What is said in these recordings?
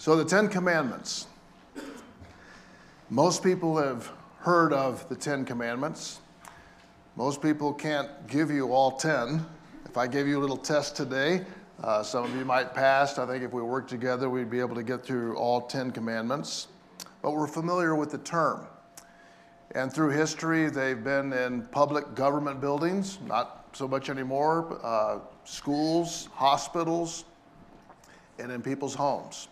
So, the Ten Commandments. Most people have heard of the Ten Commandments. Most people can't give you all 10. If I gave you a little test today, uh, some of you might pass. I think if we worked together, we'd be able to get through all 10 commandments. But we're familiar with the term. And through history, they've been in public government buildings, not so much anymore, uh, schools, hospitals, and in people's homes.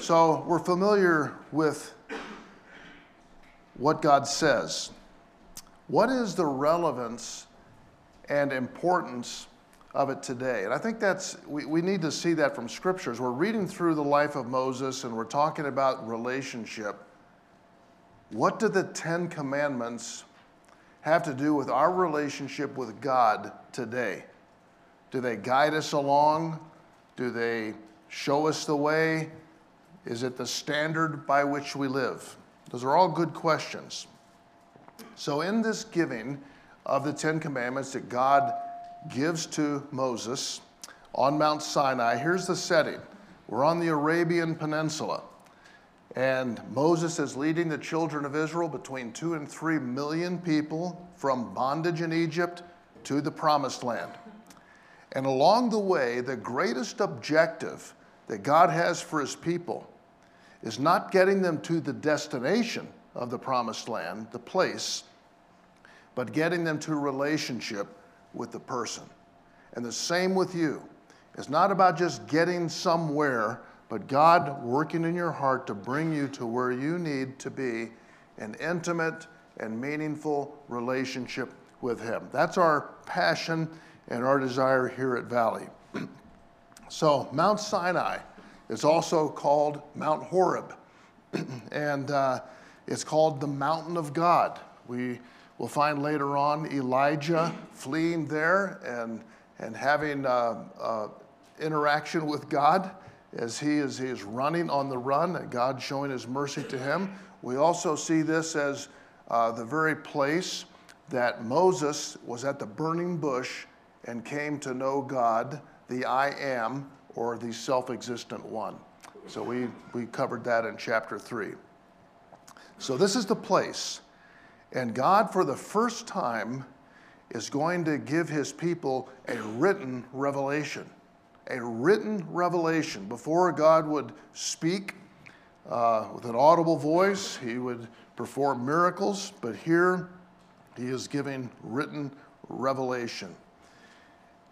So we're familiar with what God says. What is the relevance and importance of it today? And I think that's, we, we need to see that from scriptures. We're reading through the life of Moses and we're talking about relationship. What do the Ten Commandments have to do with our relationship with God today? Do they guide us along? Do they show us the way? Is it the standard by which we live? Those are all good questions. So, in this giving of the Ten Commandments that God gives to Moses on Mount Sinai, here's the setting. We're on the Arabian Peninsula, and Moses is leading the children of Israel between two and three million people from bondage in Egypt to the promised land. And along the way, the greatest objective that God has for his people is not getting them to the destination of the promised land, the place, but getting them to relationship with the person. And the same with you. It's not about just getting somewhere, but God working in your heart to bring you to where you need to be an intimate and meaningful relationship with Him. That's our passion and our desire here at Valley. so, Mount Sinai is also called Mount Horeb, and uh, it's called the Mountain of God. We will find later on Elijah fleeing there and, and having uh, uh, interaction with God as he is, he is running on the run, and God showing his mercy to him. We also see this as uh, the very place that Moses was at the burning bush and came to know God, the I am, or the self existent one. So we, we covered that in chapter 3. So this is the place. And God, for the first time, is going to give his people a written revelation. A written revelation. Before God would speak uh, with an audible voice, he would perform miracles, but here he is giving written revelation.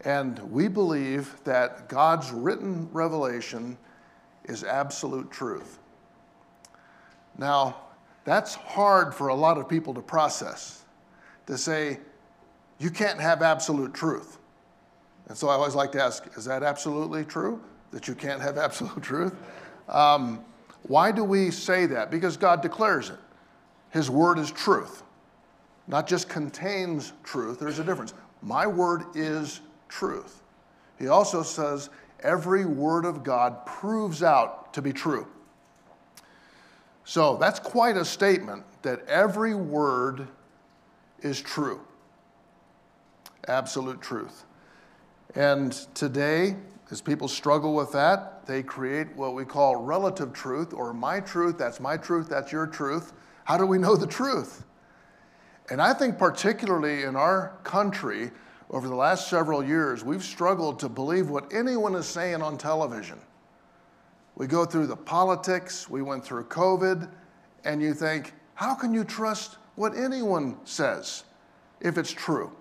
And we believe that God's written revelation is absolute truth. Now, that's hard for a lot of people to process, to say, you can't have absolute truth. And so I always like to ask, is that absolutely true? That you can't have absolute truth? Um, why do we say that? Because God declares it. His word is truth, not just contains truth, there's a difference. My word is truth. He also says every word of God proves out to be true. So that's quite a statement that every word is true. Absolute truth. And today, as people struggle with that, they create what we call relative truth or my truth, that's my truth, that's your truth. How do we know the truth? And I think, particularly in our country, over the last several years, we've struggled to believe what anyone is saying on television. We go through the politics, we went through COVID, and you think, how can you trust what anyone says if it's true?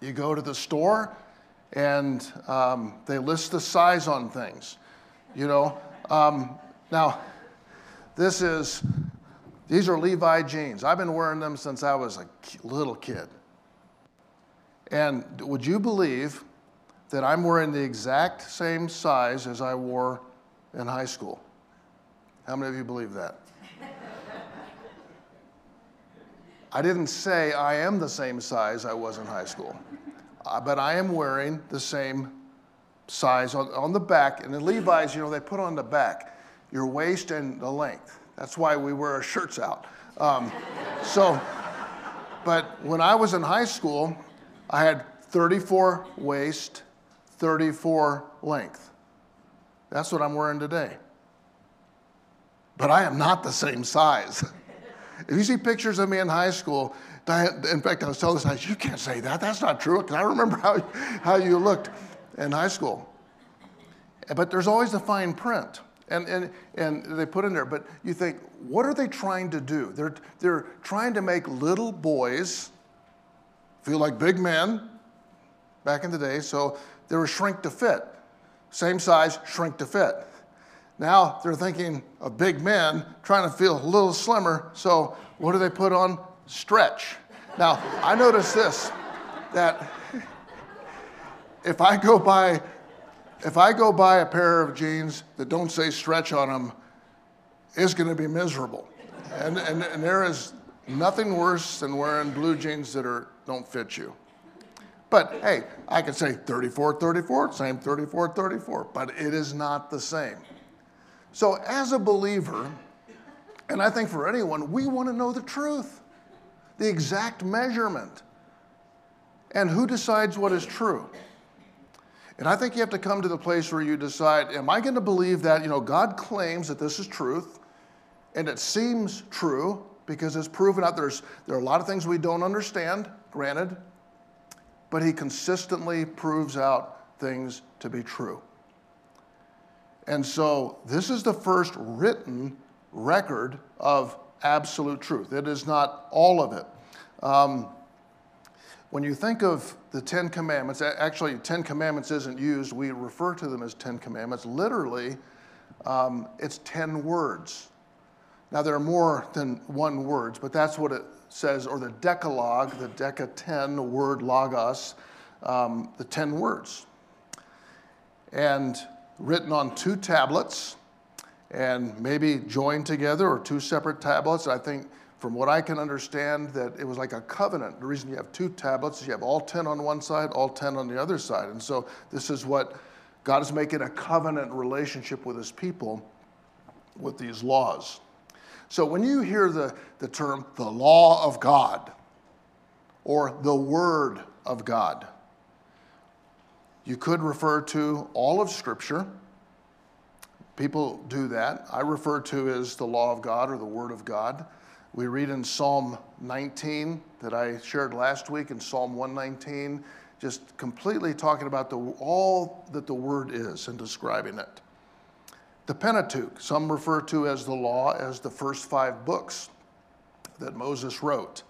You go to the store and um, they list the size on things. You know, um, now this is, these are Levi jeans. I've been wearing them since I was a little kid. And would you believe that I'm wearing the exact same size as I wore in high school? How many of you believe that? I didn't say I am the same size I was in high school, uh, but I am wearing the same size on, on the back. And the Levi's, you know, they put on the back your waist and the length. That's why we wear our shirts out. Um, so, but when I was in high school, I had 34 waist, 34 length. That's what I'm wearing today. But I am not the same size. if you see pictures of me in high school, in fact, I was telling this you can't say that. That's not true. Because I remember how, how you looked in high school. But there's always a fine print. And, and, and they put in there, but you think, what are they trying to do? They're, they're trying to make little boys feel like big men back in the day, so they were shrink to fit. Same size, shrink to fit. Now they're thinking of big men trying to feel a little slimmer, so what do they put on? Stretch. Now, I notice this that if I go by if I go buy a pair of jeans that don't say stretch on them, it's going to be miserable. And, and, and there is nothing worse than wearing blue jeans that are, don't fit you. But hey, I could say 34, 34, same 34, 34, but it is not the same. So, as a believer, and I think for anyone, we want to know the truth, the exact measurement. And who decides what is true? And I think you have to come to the place where you decide, am I going to believe that, you know, God claims that this is truth, and it seems true because it's proven out there's there are a lot of things we don't understand, granted, but he consistently proves out things to be true. And so this is the first written record of absolute truth. It is not all of it. Um, when you think of the Ten Commandments, actually, Ten Commandments isn't used. We refer to them as Ten Commandments. Literally, um, it's 10 words. Now, there are more than one words, but that's what it says, or the Decalogue, the Deca 10 word logos, um, the 10 words. And written on two tablets and maybe joined together or two separate tablets. I think from what I can understand, that it was like a covenant. The reason you have two tablets is you have all 10 on one side, all 10 on the other side. And so this is what God is making a covenant relationship with his people with these laws. So when you hear the, the term the law of God or the word of God, you could refer to all of Scripture. People do that. I refer to as the law of God or the word of God. We read in Psalm 19 that I shared last week, in Psalm 119, just completely talking about the, all that the Word is and describing it. The Pentateuch, some refer to as the law, as the first five books that Moses wrote.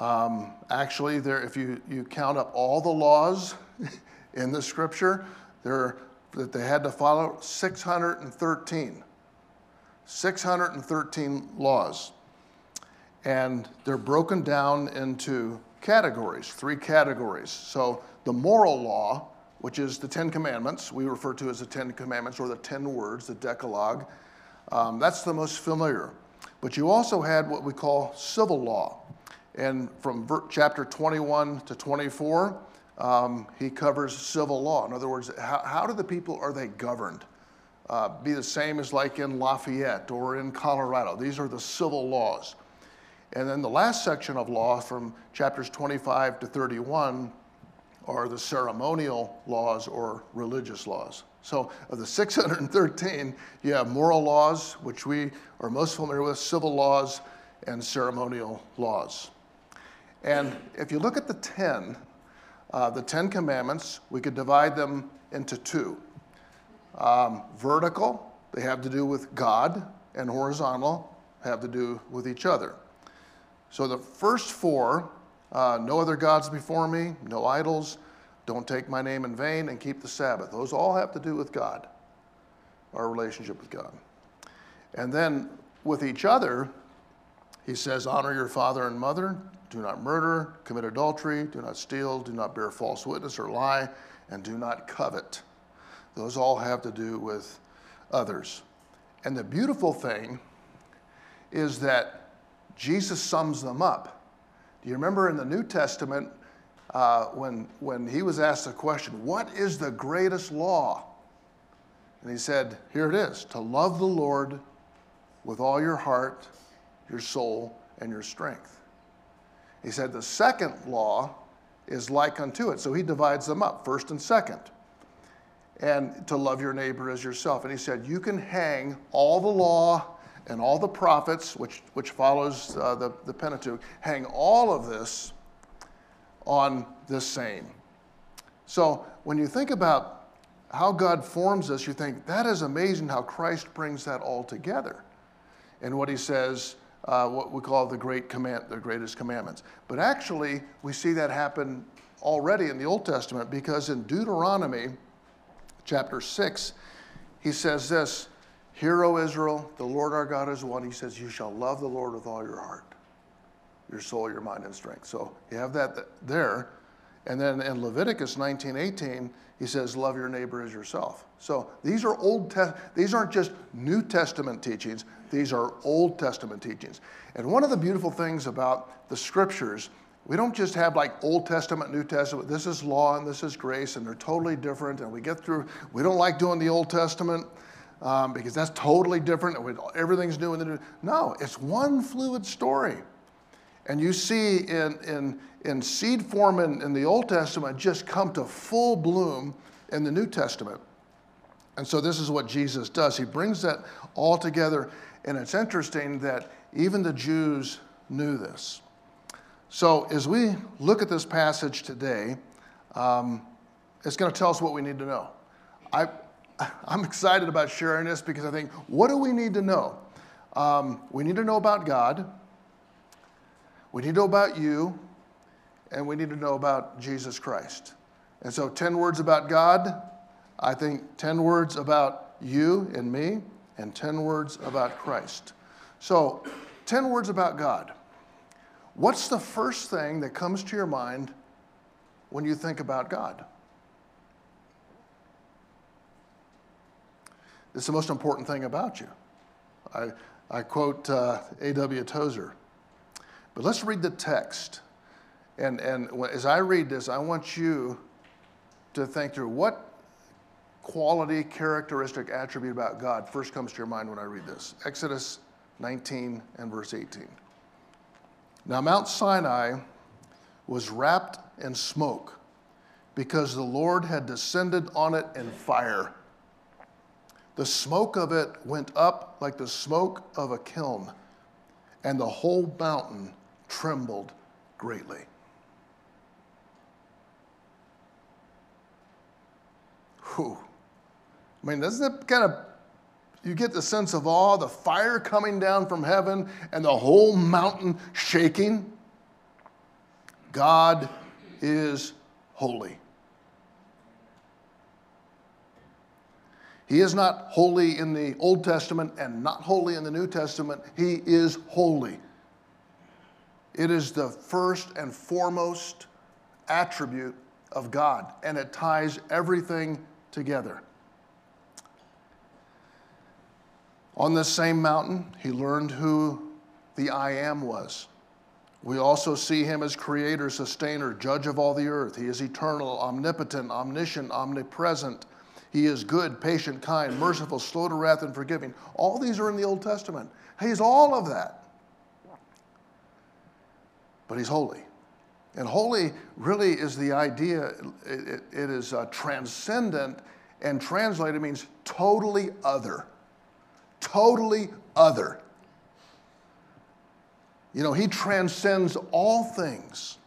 Um, actually, there, if you, you count up all the laws in the scripture, there, that they had to follow 613. 613 laws. And they're broken down into categories, three categories. So the moral law, which is the Ten Commandments, we refer to as the Ten Commandments or the Ten Words, the Decalogue, um, that's the most familiar. But you also had what we call civil law. And from ver- chapter 21 to 24, um, he covers civil law. In other words, how, how do the people, are they governed? Uh, be the same as like in Lafayette or in Colorado. These are the civil laws. And then the last section of law from chapters 25 to 31 are the ceremonial laws or religious laws. So, of the 613, you have moral laws, which we are most familiar with, civil laws, and ceremonial laws. And if you look at the 10, uh, the 10 commandments, we could divide them into two. Um, vertical, they have to do with God, and horizontal, have to do with each other. So the first four uh, no other gods before me, no idols, don't take my name in vain, and keep the Sabbath. Those all have to do with God, our relationship with God. And then with each other, he says, Honor your father and mother, do not murder, commit adultery, do not steal, do not bear false witness or lie, and do not covet. Those all have to do with others. And the beautiful thing is that Jesus sums them up. Do you remember in the New Testament uh, when, when he was asked the question, What is the greatest law? And he said, Here it is to love the Lord with all your heart, your soul, and your strength. He said, The second law is like unto it. So he divides them up, first and second. and to love your neighbor as yourself. And he said, You can hang all the law and all the prophets, which, which follows uh, the, the Pentateuch, hang all of this on this same. So when you think about how God forms us, you think, that is amazing how Christ brings that all together. And what he says, uh, what we call the great command, the greatest commandments. But actually, we see that happen already in the Old Testament because in Deuteronomy chapter 6, he says this Hear, O Israel, the Lord our God is one. He says, You shall love the Lord with all your heart, your soul, your mind, and strength. So you have that there. And then in Leviticus 19 18, he says, Love your neighbor as yourself. So these are Old Te- these aren't just New Testament teachings, these are Old Testament teachings. And one of the beautiful things about the scriptures, we don't just have like Old Testament, New Testament, this is law and this is grace, and they're totally different. And we get through, we don't like doing the Old Testament um, because that's totally different. Everything's new in the new. No, it's one fluid story. And you see in, in, in seed form in, in the Old Testament just come to full bloom in the New Testament. And so this is what Jesus does. He brings that all together. And it's interesting that even the Jews knew this. So as we look at this passage today, um, it's going to tell us what we need to know. I, I'm excited about sharing this because I think, what do we need to know? Um, we need to know about God, we need to know about you, and we need to know about Jesus Christ. And so, 10 words about God, I think 10 words about you and me, and 10 words about Christ. So, 10 words about God. What's the first thing that comes to your mind when you think about God? It's the most important thing about you. I, I quote uh, A.W. Tozer. But let's read the text. And, and as I read this, I want you to think through what quality, characteristic, attribute about God first comes to your mind when I read this. Exodus 19 and verse 18. Now, Mount Sinai was wrapped in smoke because the Lord had descended on it in fire. The smoke of it went up like the smoke of a kiln, and the whole mountain trembled greatly. Whew. I mean, doesn't it kind of, you get the sense of awe, the fire coming down from heaven and the whole mountain shaking? God is holy. He is not holy in the Old Testament and not holy in the New Testament. He is holy. It is the first and foremost attribute of God, and it ties everything together. On this same mountain, he learned who the I am was. We also see him as creator, sustainer, judge of all the earth. He is eternal, omnipotent, omniscient, omnipresent, he is good, patient, kind, merciful, slow to wrath, and forgiving. All these are in the Old Testament. He's all of that. But he's holy. And holy really is the idea, it, it, it is uh, transcendent, and translated means totally other. Totally other. You know, he transcends all things.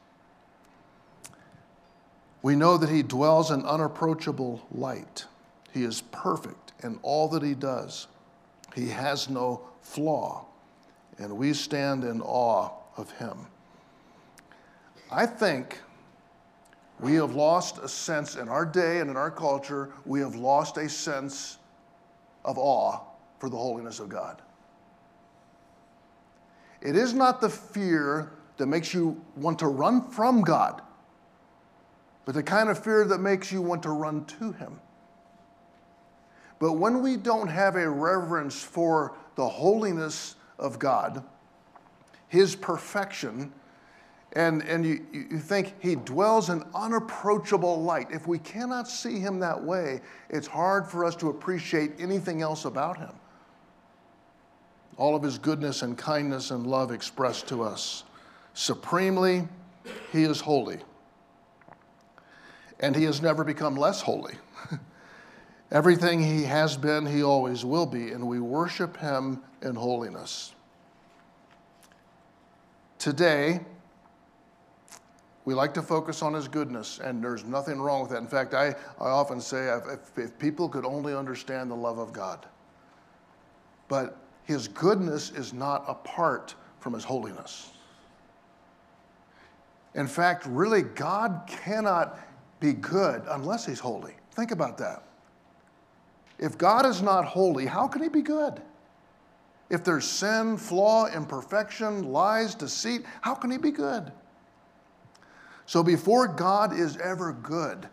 We know that he dwells in unapproachable light. He is perfect in all that he does. He has no flaw, and we stand in awe of him. I think we have lost a sense in our day and in our culture, we have lost a sense of awe for the holiness of God. It is not the fear that makes you want to run from God, but the kind of fear that makes you want to run to Him. But when we don't have a reverence for the holiness of God, His perfection, and, and you, you think He dwells in unapproachable light, if we cannot see Him that way, it's hard for us to appreciate anything else about Him. All of His goodness and kindness and love expressed to us. Supremely, He is holy. And He has never become less holy. Everything He has been, He always will be, and we worship Him in holiness. Today, we like to focus on His goodness, and there's nothing wrong with that. In fact, I, I often say if, if people could only understand the love of God, but His goodness is not apart from His holiness. In fact, really, God cannot be good unless He's holy. Think about that. If God is not holy, how can He be good? If there's sin, flaw, imperfection, lies, deceit, how can He be good? So before God is ever good,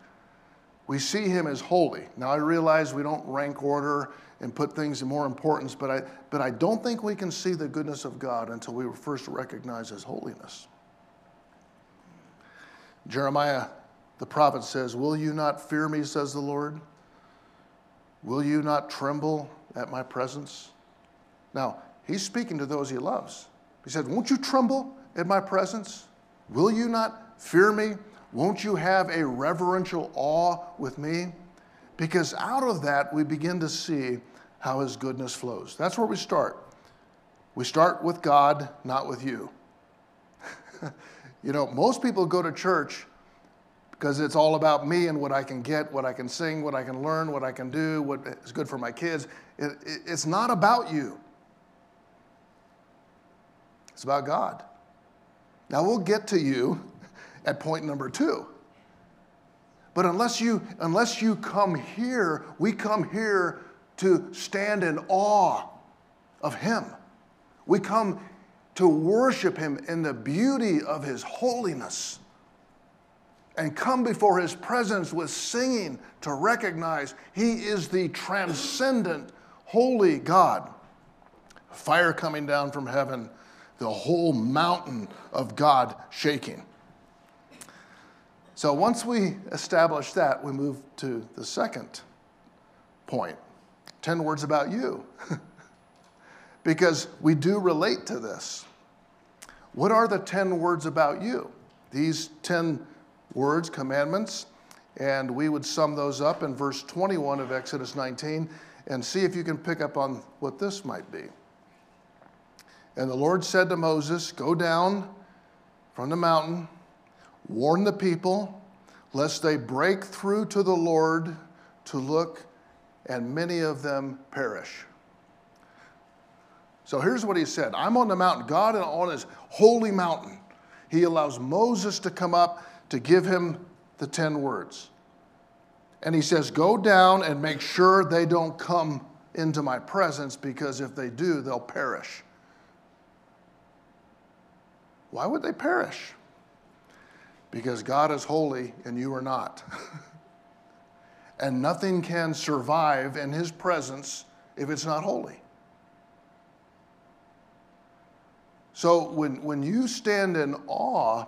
we see Him as holy. Now, I realize we don't rank order and put things in more importance, but I, but I don't think we can see the goodness of God until we first recognize His holiness. Jeremiah the prophet says, Will you not fear me, says the Lord? Will you not tremble at my presence? Now, he's speaking to those he loves. He said, Won't you tremble at my presence? Will you not fear me? Won't you have a reverential awe with me? Because out of that, we begin to see how his goodness flows. That's where we start. We start with God, not with you. you know, most people go to church because it's all about me and what I can get, what I can sing, what I can learn, what I can do, what is good for my kids. It, it, it's not about you, it's about God. Now, we'll get to you at point number two. But unless you, unless you come here, we come here to stand in awe of Him. We come to worship Him in the beauty of His holiness and come before his presence with singing to recognize he is the transcendent, holy God. Fire coming down from heaven, the whole mountain of God shaking. So once we establish that, we move to the second point 10 words about you. because we do relate to this. What are the 10 words about you? These 10 words, commandments, and we would sum those up in verse 21 of Exodus 19 and see if you can pick up on what this might be. And the Lord said to Moses, Go down from the mountain, warn the people, lest they break through to the Lord to look, and many of them perish. So here's what he said I'm on the mountain, God on his holy mountain. He allows Moses to come up to give him the 10 words. And he says, Go down and make sure they don't come into my presence because if they do, they'll perish. Why would they perish? Because God is holy and you are not. and nothing can survive in his presence if it's not holy. So when, when you stand in awe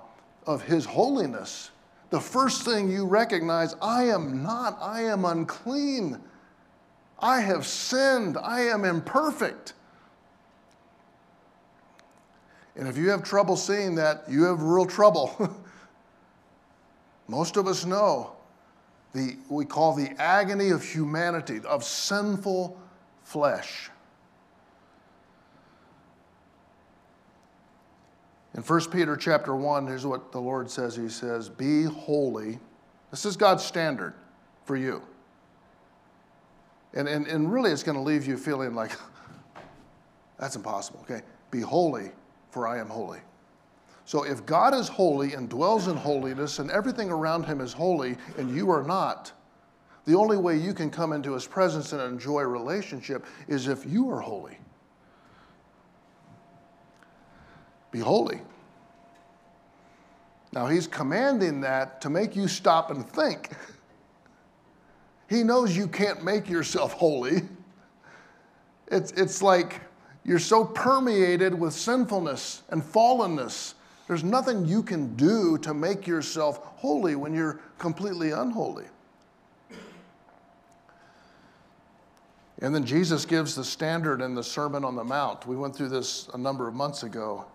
of His holiness, the first thing you recognize I am not, I am unclean. I have sinned. I am imperfect. And if you have trouble seeing that, you have real trouble. Most of us know the we call the agony of humanity, of sinful flesh. In 1 Peter chapter 1, here's what the Lord says. He says, Be holy. This is God's standard for you. And, and, and really, it's going to leave you feeling like, that's impossible, okay? Be holy, for I am holy. So if God is holy and dwells in holiness and everything around him is holy and you are not, the only way you can come into his presence and enjoy a relationship is if you are holy. Be holy. Now, he's commanding that to make you stop and think. He knows you can't make yourself holy. It's, it's like you're so permeated with sinfulness and fallenness. There's nothing you can do to make yourself holy when you're completely unholy. And then Jesus gives the standard in the Sermon on the Mount. We went through this a number of months ago.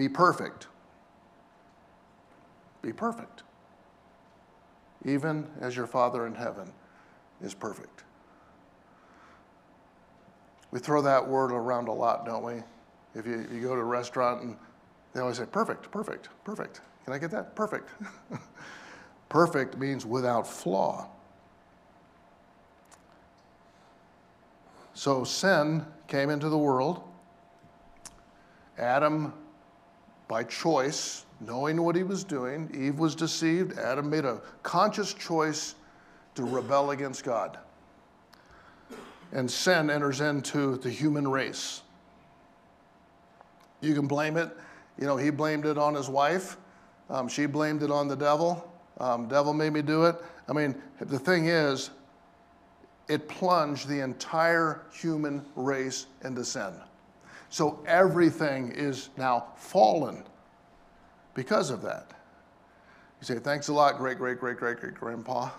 Be perfect. Be perfect. Even as your Father in heaven is perfect. We throw that word around a lot, don't we? If you, you go to a restaurant and they always say, perfect, perfect, perfect. Can I get that? Perfect. perfect means without flaw. So sin came into the world. Adam, by choice, knowing what he was doing, Eve was deceived. Adam made a conscious choice to rebel against God. And sin enters into the human race. You can blame it. You know, he blamed it on his wife. Um, she blamed it on the devil. Um, devil made me do it. I mean, the thing is, it plunged the entire human race into sin. So everything is now fallen because of that. You say, thanks a lot, great, great, great, great, great grandpa.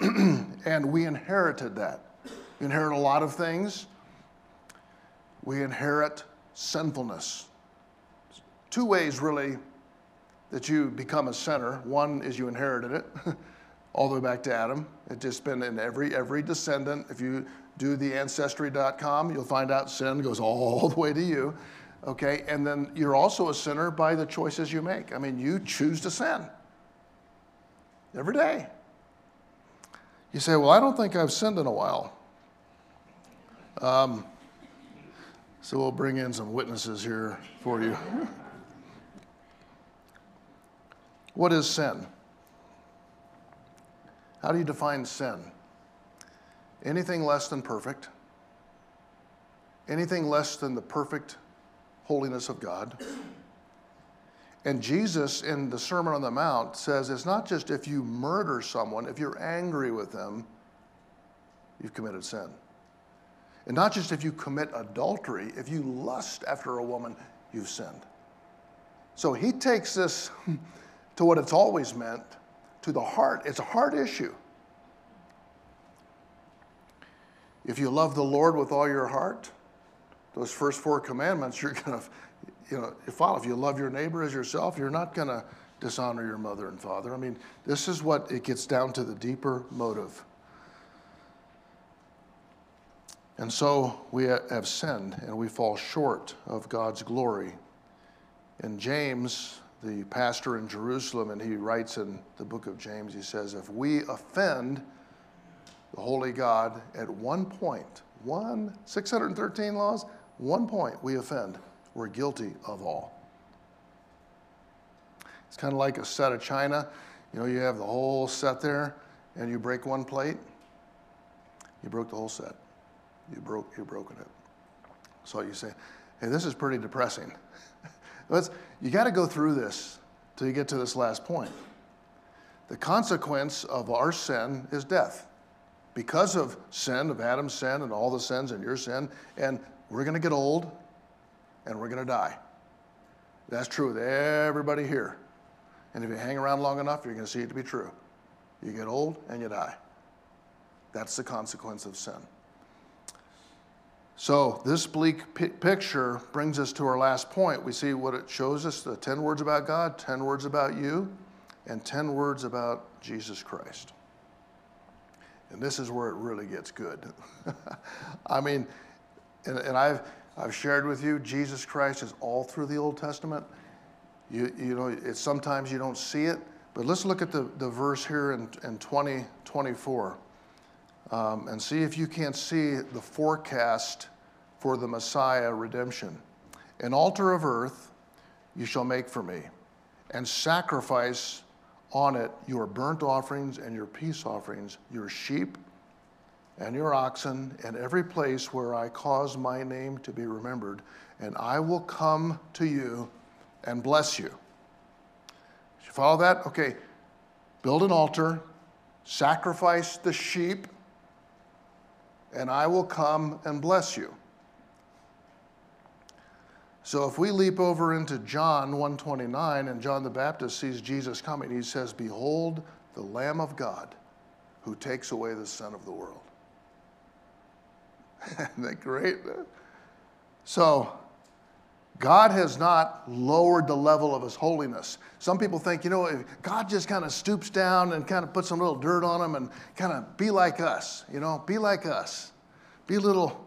and we inherited that. We inherit a lot of things. We inherit sinfulness. Two ways, really, that you become a sinner. One is you inherited it, all the way back to Adam. It's just been in every every descendant. If you do the ancestry.com, you'll find out sin goes all the way to you. Okay, and then you're also a sinner by the choices you make. I mean, you choose to sin every day. You say, Well, I don't think I've sinned in a while. Um, so we'll bring in some witnesses here for you. what is sin? How do you define sin? Anything less than perfect, anything less than the perfect holiness of God. And Jesus in the Sermon on the Mount says it's not just if you murder someone, if you're angry with them, you've committed sin. And not just if you commit adultery, if you lust after a woman, you've sinned. So he takes this to what it's always meant, to the heart. It's a heart issue. If you love the Lord with all your heart, those first four commandments, you're going to, you know, follow. If you love your neighbor as yourself, you're not going to dishonor your mother and father. I mean, this is what it gets down to the deeper motive. And so we have sinned and we fall short of God's glory. And James, the pastor in Jerusalem, and he writes in the book of James, he says, If we offend the holy God at one point, one, 613 laws, one point we offend, we're guilty of all. It's kind of like a set of china. You know, you have the whole set there, and you break one plate, you broke the whole set you broke, you've broken it. So you say, hey, this is pretty depressing. Let's, you got to go through this till you get to this last point. The consequence of our sin is death. Because of sin, of Adam's sin, and all the sins and your sin, and we're going to get old and we're going to die. That's true with everybody here. And if you hang around long enough, you're going to see it to be true. You get old and you die. That's the consequence of sin. So, this bleak p- picture brings us to our last point. We see what it shows us the 10 words about God, 10 words about you, and 10 words about Jesus Christ. And this is where it really gets good. I mean, and, and, I've, I've shared with you, Jesus Christ is all through the Old Testament. You, you know, it's, sometimes you don't see it, but let's look at the, the verse here in, in 2024 um, and see if you can't see the forecast for the Messiah redemption. An altar of earth you shall make for me, and sacrifice on it your burnt offerings and your peace offerings, your sheep and your oxen, and every place where I cause my name to be remembered, and I will come to you and bless you. Did You follow that? Okay. Build an altar, sacrifice the sheep and I will come and bless you. So if we leap over into John 129 and John the Baptist sees Jesus coming, he says, "Behold the Lamb of God who takes away the sin of the world." Isn't that great? So God has not lowered the level of his holiness. Some people think, you know, if God just kind of stoops down and kind of puts some little dirt on him and kind of be like us, you know, be like us. Be little,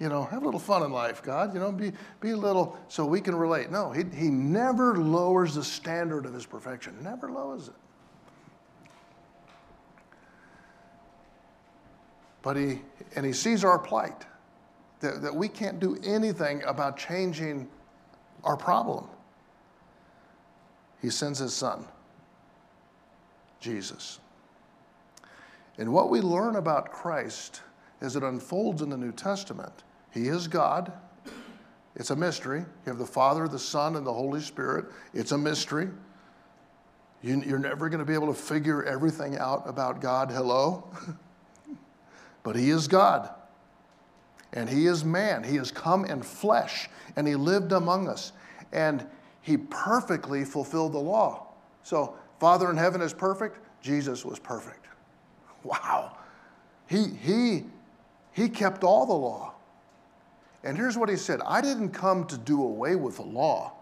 you know, have a little fun in life, God, you know, be, be a little, so we can relate. No, he, he never lowers the standard of his perfection, never lowers it. But he, and he sees our plight, that, that we can't do anything about changing our problem. He sends his son, Jesus. And what we learn about Christ as it unfolds in the New Testament, he is God. It's a mystery. You have the Father, the Son, and the Holy Spirit. It's a mystery. You, are never going to be able to figure everything out about God. Hello? But he is God. And he is man. He has come in flesh and he lived among us. And he perfectly fulfilled the law. So, Father in heaven is perfect. Jesus was perfect. Wow. He, he, he kept all the law. And here's what he said I didn't come to do away with the law.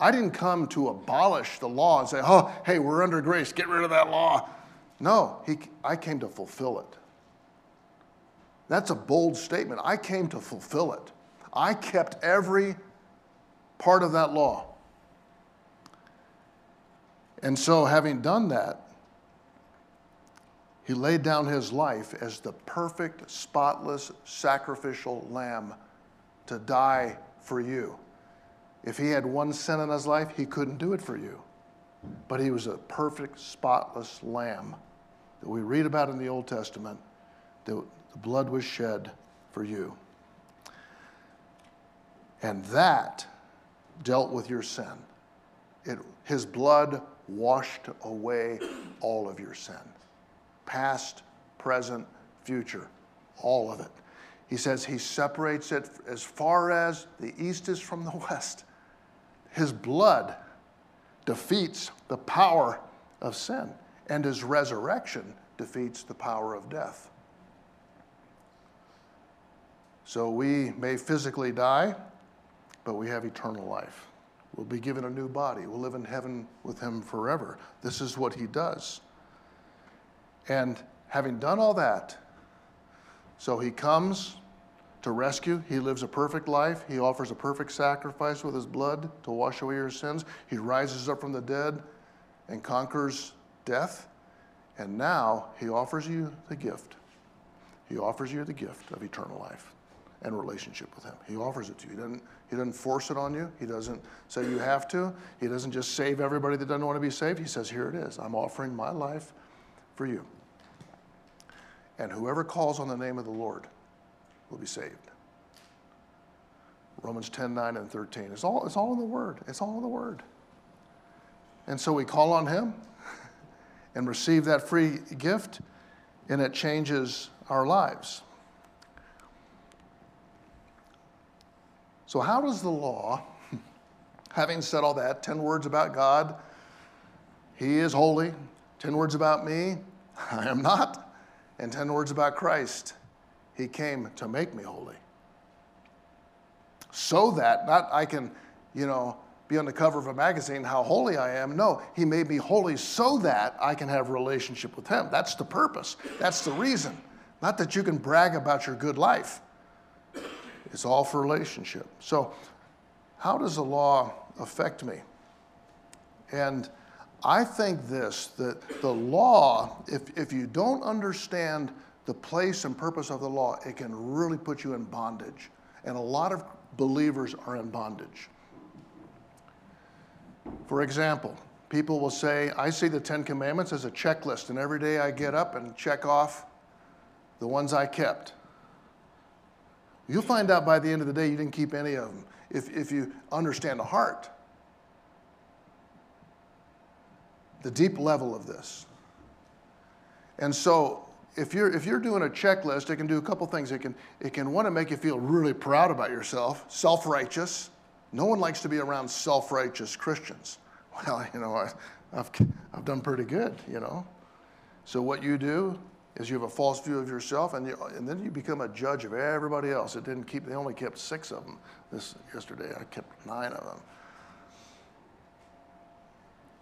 I didn't come to abolish the law and say, oh, hey, we're under grace, get rid of that law. No, he, I came to fulfill it. That's a bold statement. I came to fulfill it. I kept every part of that law. And so, having done that, he laid down his life as the perfect, spotless, sacrificial lamb to die for you. If he had one sin in his life, he couldn't do it for you. But he was a perfect, spotless lamb that we read about in the Old Testament that the blood was shed for you. And that dealt with your sin. It, his blood washed away all of your sin past, present, future, all of it. He says he separates it as far as the east is from the west. His blood defeats the power of sin, and his resurrection defeats the power of death. So we may physically die, but we have eternal life. We'll be given a new body. We'll live in heaven with him forever. This is what he does. And having done all that, so he comes to rescue. He lives a perfect life. He offers a perfect sacrifice with his blood to wash away your sins. He rises up from the dead and conquers death. And now he offers you the gift. He offers you the gift of eternal life and relationship with Him. He offers it to you. He doesn't, he doesn't force it on you. He doesn't say you have to. He doesn't just save everybody that doesn't want to be saved. He says, Here it is. I'm offering my life for you. And whoever calls on the name of the Lord will be saved. Romans 10, 9, and 13. It's all, it's all in the Word. It's all in the Word. And so we call on Him and receive that free gift, and it changes our lives. So, how does the law, having said all that, 10 words about God, He is holy, 10 words about me, I am not, and 10 words about Christ, He came to make me holy. So that, not I can, you know, be on the cover of a magazine how holy I am. No, He made me holy so that I can have relationship with Him. That's the purpose, that's the reason. Not that you can brag about your good life. It's all for relationship. So, how does the law affect me? And I think this that the law, if, if you don't understand the place and purpose of the law, it can really put you in bondage. And a lot of believers are in bondage. For example, people will say, I see the Ten Commandments as a checklist, and every day I get up and check off the ones I kept. You'll find out by the end of the day you didn't keep any of them if, if you understand the heart, the deep level of this. And so, if you're, if you're doing a checklist, it can do a couple things. It can, it can want to make you feel really proud about yourself, self righteous. No one likes to be around self righteous Christians. Well, you know, I, I've, I've done pretty good, you know. So, what you do is you have a false view of yourself, and, you, and then you become a judge of everybody else. It didn't keep, they only kept six of them this yesterday. I kept nine of them.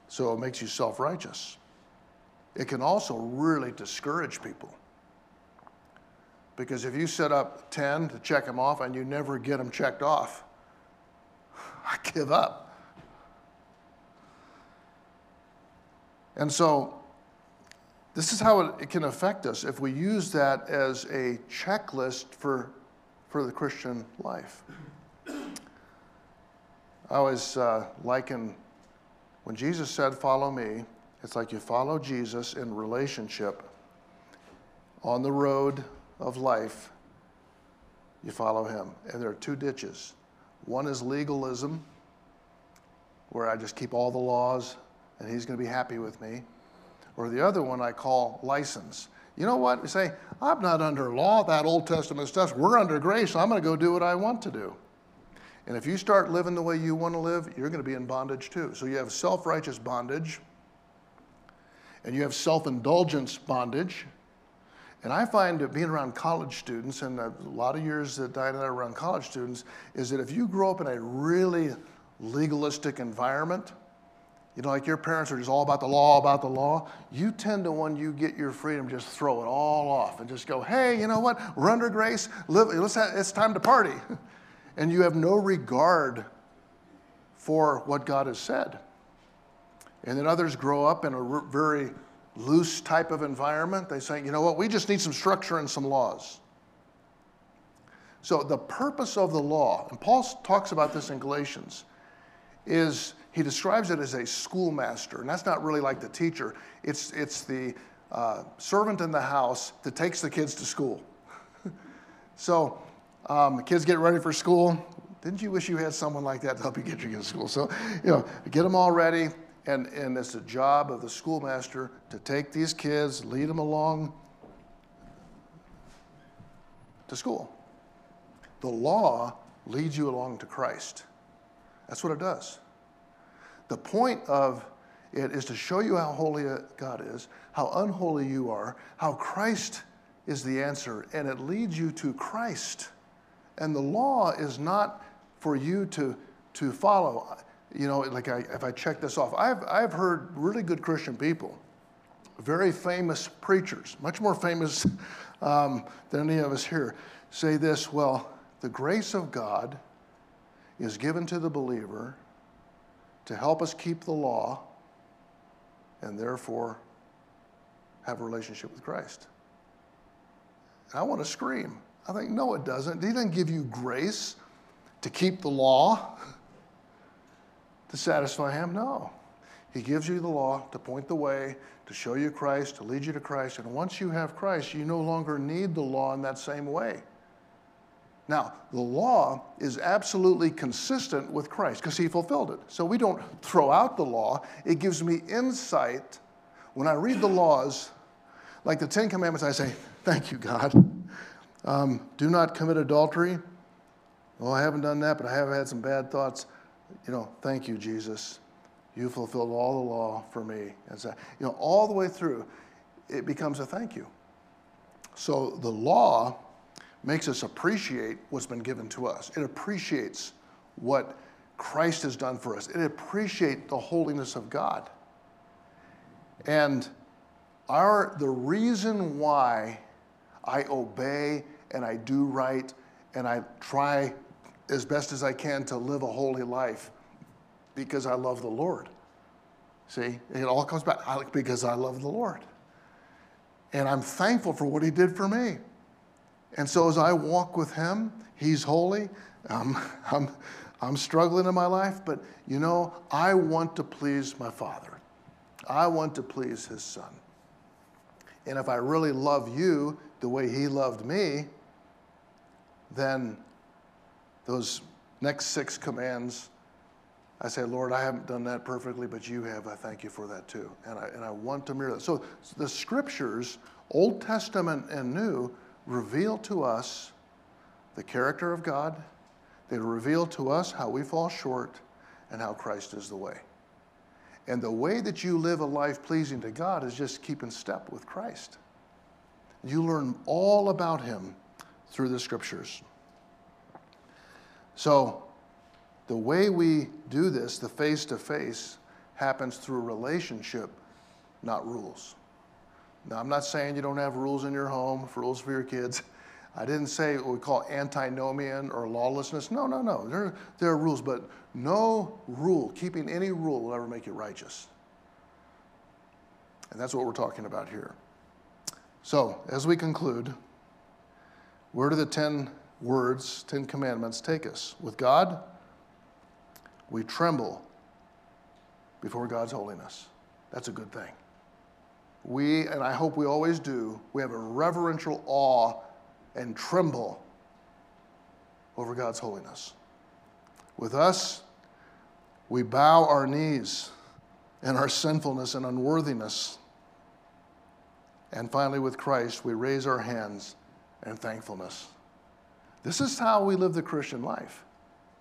So it makes you self righteous. It can also really discourage people. Because if you set up 10 to check them off and you never get them checked off, I give up. And so, this is how it, can affect us if we use that as a checklist for, for the Christian life. I always uh, liken when Jesus said, Follow me, it's like you follow Jesus in relationship on the road of life, you follow him. And there are two ditches. One is legalism, where I just keep all the laws and he's going to be happy with me. Or the other one I call license. You know what? We say, I'm not under law, that Old Testament stuff. We're under grace, so I'm going to go do what I want to do. And if you start living the way you want to live, you're going to be in bondage too. So you have self righteous bondage, and you have self indulgence bondage. And I find that being around college students, and a lot of years that Diane and I are around college students, is that if you grow up in a really legalistic environment, you know, like your parents are just all about the law, about the law. You tend to, when you get your freedom, just throw it all off and just go, hey, you know what? We're under grace. Live, let's have, it's time to party. and you have no regard for what God has said. And then others grow up in a very loose type of environment. They say, you know what? We just need some structure and some laws. So the purpose of the law, and Paul talks about this in Galatians, is he describes it as a schoolmaster, and that's not really like the teacher. It's, it's the uh, servant in the house that takes the kids to school. so um, kids get ready for school. Didn't you wish you had someone like that to help you get your kids to school? So, you know, get them all ready, and, and it's the job of the schoolmaster to take these kids, lead them along to school. The law leads you along to Christ. That's what it does. The point of it is to show you how holy God is, how unholy you are, how Christ is the answer, and it leads you to Christ. And the law is not for you to, to follow. You know, like I, if I check this off, I've, I've heard really good Christian people, very famous preachers, much more famous um, than any of us here, say this well, the grace of God is given to the believer to help us keep the law and therefore have a relationship with Christ. And I want to scream. I think, no, it doesn't. He doesn't give you grace to keep the law to satisfy Him. No. He gives you the law to point the way, to show you Christ, to lead you to Christ. And once you have Christ, you no longer need the law in that same way. Now, the law is absolutely consistent with Christ because he fulfilled it. So we don't throw out the law. It gives me insight. When I read the laws, like the Ten Commandments, I say, Thank you, God. Um, do not commit adultery. Well, I haven't done that, but I have had some bad thoughts. You know, thank you, Jesus. You fulfilled all the law for me. And so, you know, all the way through, it becomes a thank you. So the law makes us appreciate what's been given to us. It appreciates what Christ has done for us. It appreciates the holiness of God. And our, the reason why I obey and I do right and I try as best as I can to live a holy life because I love the Lord. See, it all comes back because I love the Lord. And I'm thankful for what He did for me. And so as I walk with Him, He's holy. Um, I'm, I'm struggling in my life, but you know, I want to please my Father. I want to please His Son. And if I really love you the way He loved me, then those next six commands, I say, Lord, I haven't done that perfectly, but you have. I thank you for that too. And I, and I want to mirror that. So the scriptures, Old Testament and New, reveal to us the character of God. They reveal to us how we fall short and how Christ is the way. And the way that you live a life pleasing to God is just keep in step with Christ. You learn all about him through the scriptures. So, the way we do this, the face to face, happens through relationship, not rules. Now, I'm not saying you don't have rules in your home, rules for your kids. I didn't say what we call antinomian or lawlessness. No, no, no. There, there are rules, but no rule, keeping any rule, will ever make you righteous. And that's what we're talking about here. So, as we conclude, where do the 10 words, 10 commandments take us? With God, we tremble before God's holiness. That's a good thing. We, and I hope we always do, we have a reverential awe and tremble over God's holiness. With us, we bow our knees in our sinfulness and unworthiness. And finally, with Christ, we raise our hands in thankfulness. This is how we live the Christian life.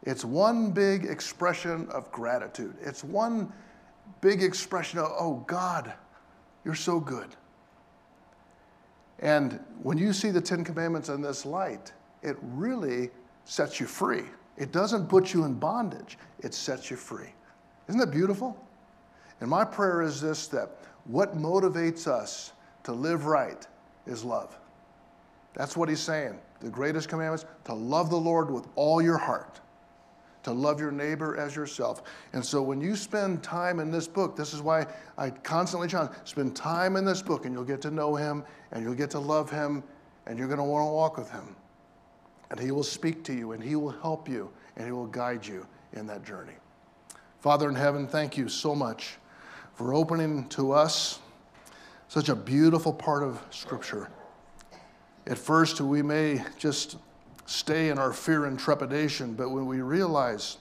It's one big expression of gratitude. It's one big expression of, oh, God, you're so good. And when you see the Ten Commandments in this light, it really sets you free. It doesn't put you in bondage, it sets you free. Isn't that beautiful? And my prayer is this that what motivates us to live right is love. That's what he's saying. The greatest commandments to love the Lord with all your heart, to love your neighbor as yourself. And so when you spend time in this book, this is why I constantly challenge spend time in this book and you'll get to know him and you'll get to love him and you're going to want to walk with him. And he will speak to you and he will help you and he will guide you in that journey. Father in heaven, thank you so much for opening to us such a beautiful part of Scripture. At first, we may just stay in our fear and trepidation, but when we realize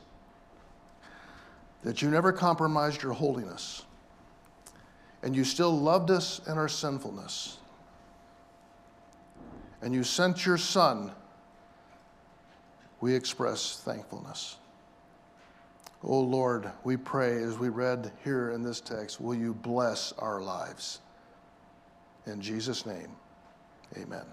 that you never compromised your holiness and you still loved us in our sinfulness, and you sent your Son, we express thankfulness. Oh Lord, we pray as we read here in this text, will you bless our lives? In Jesus' name, amen.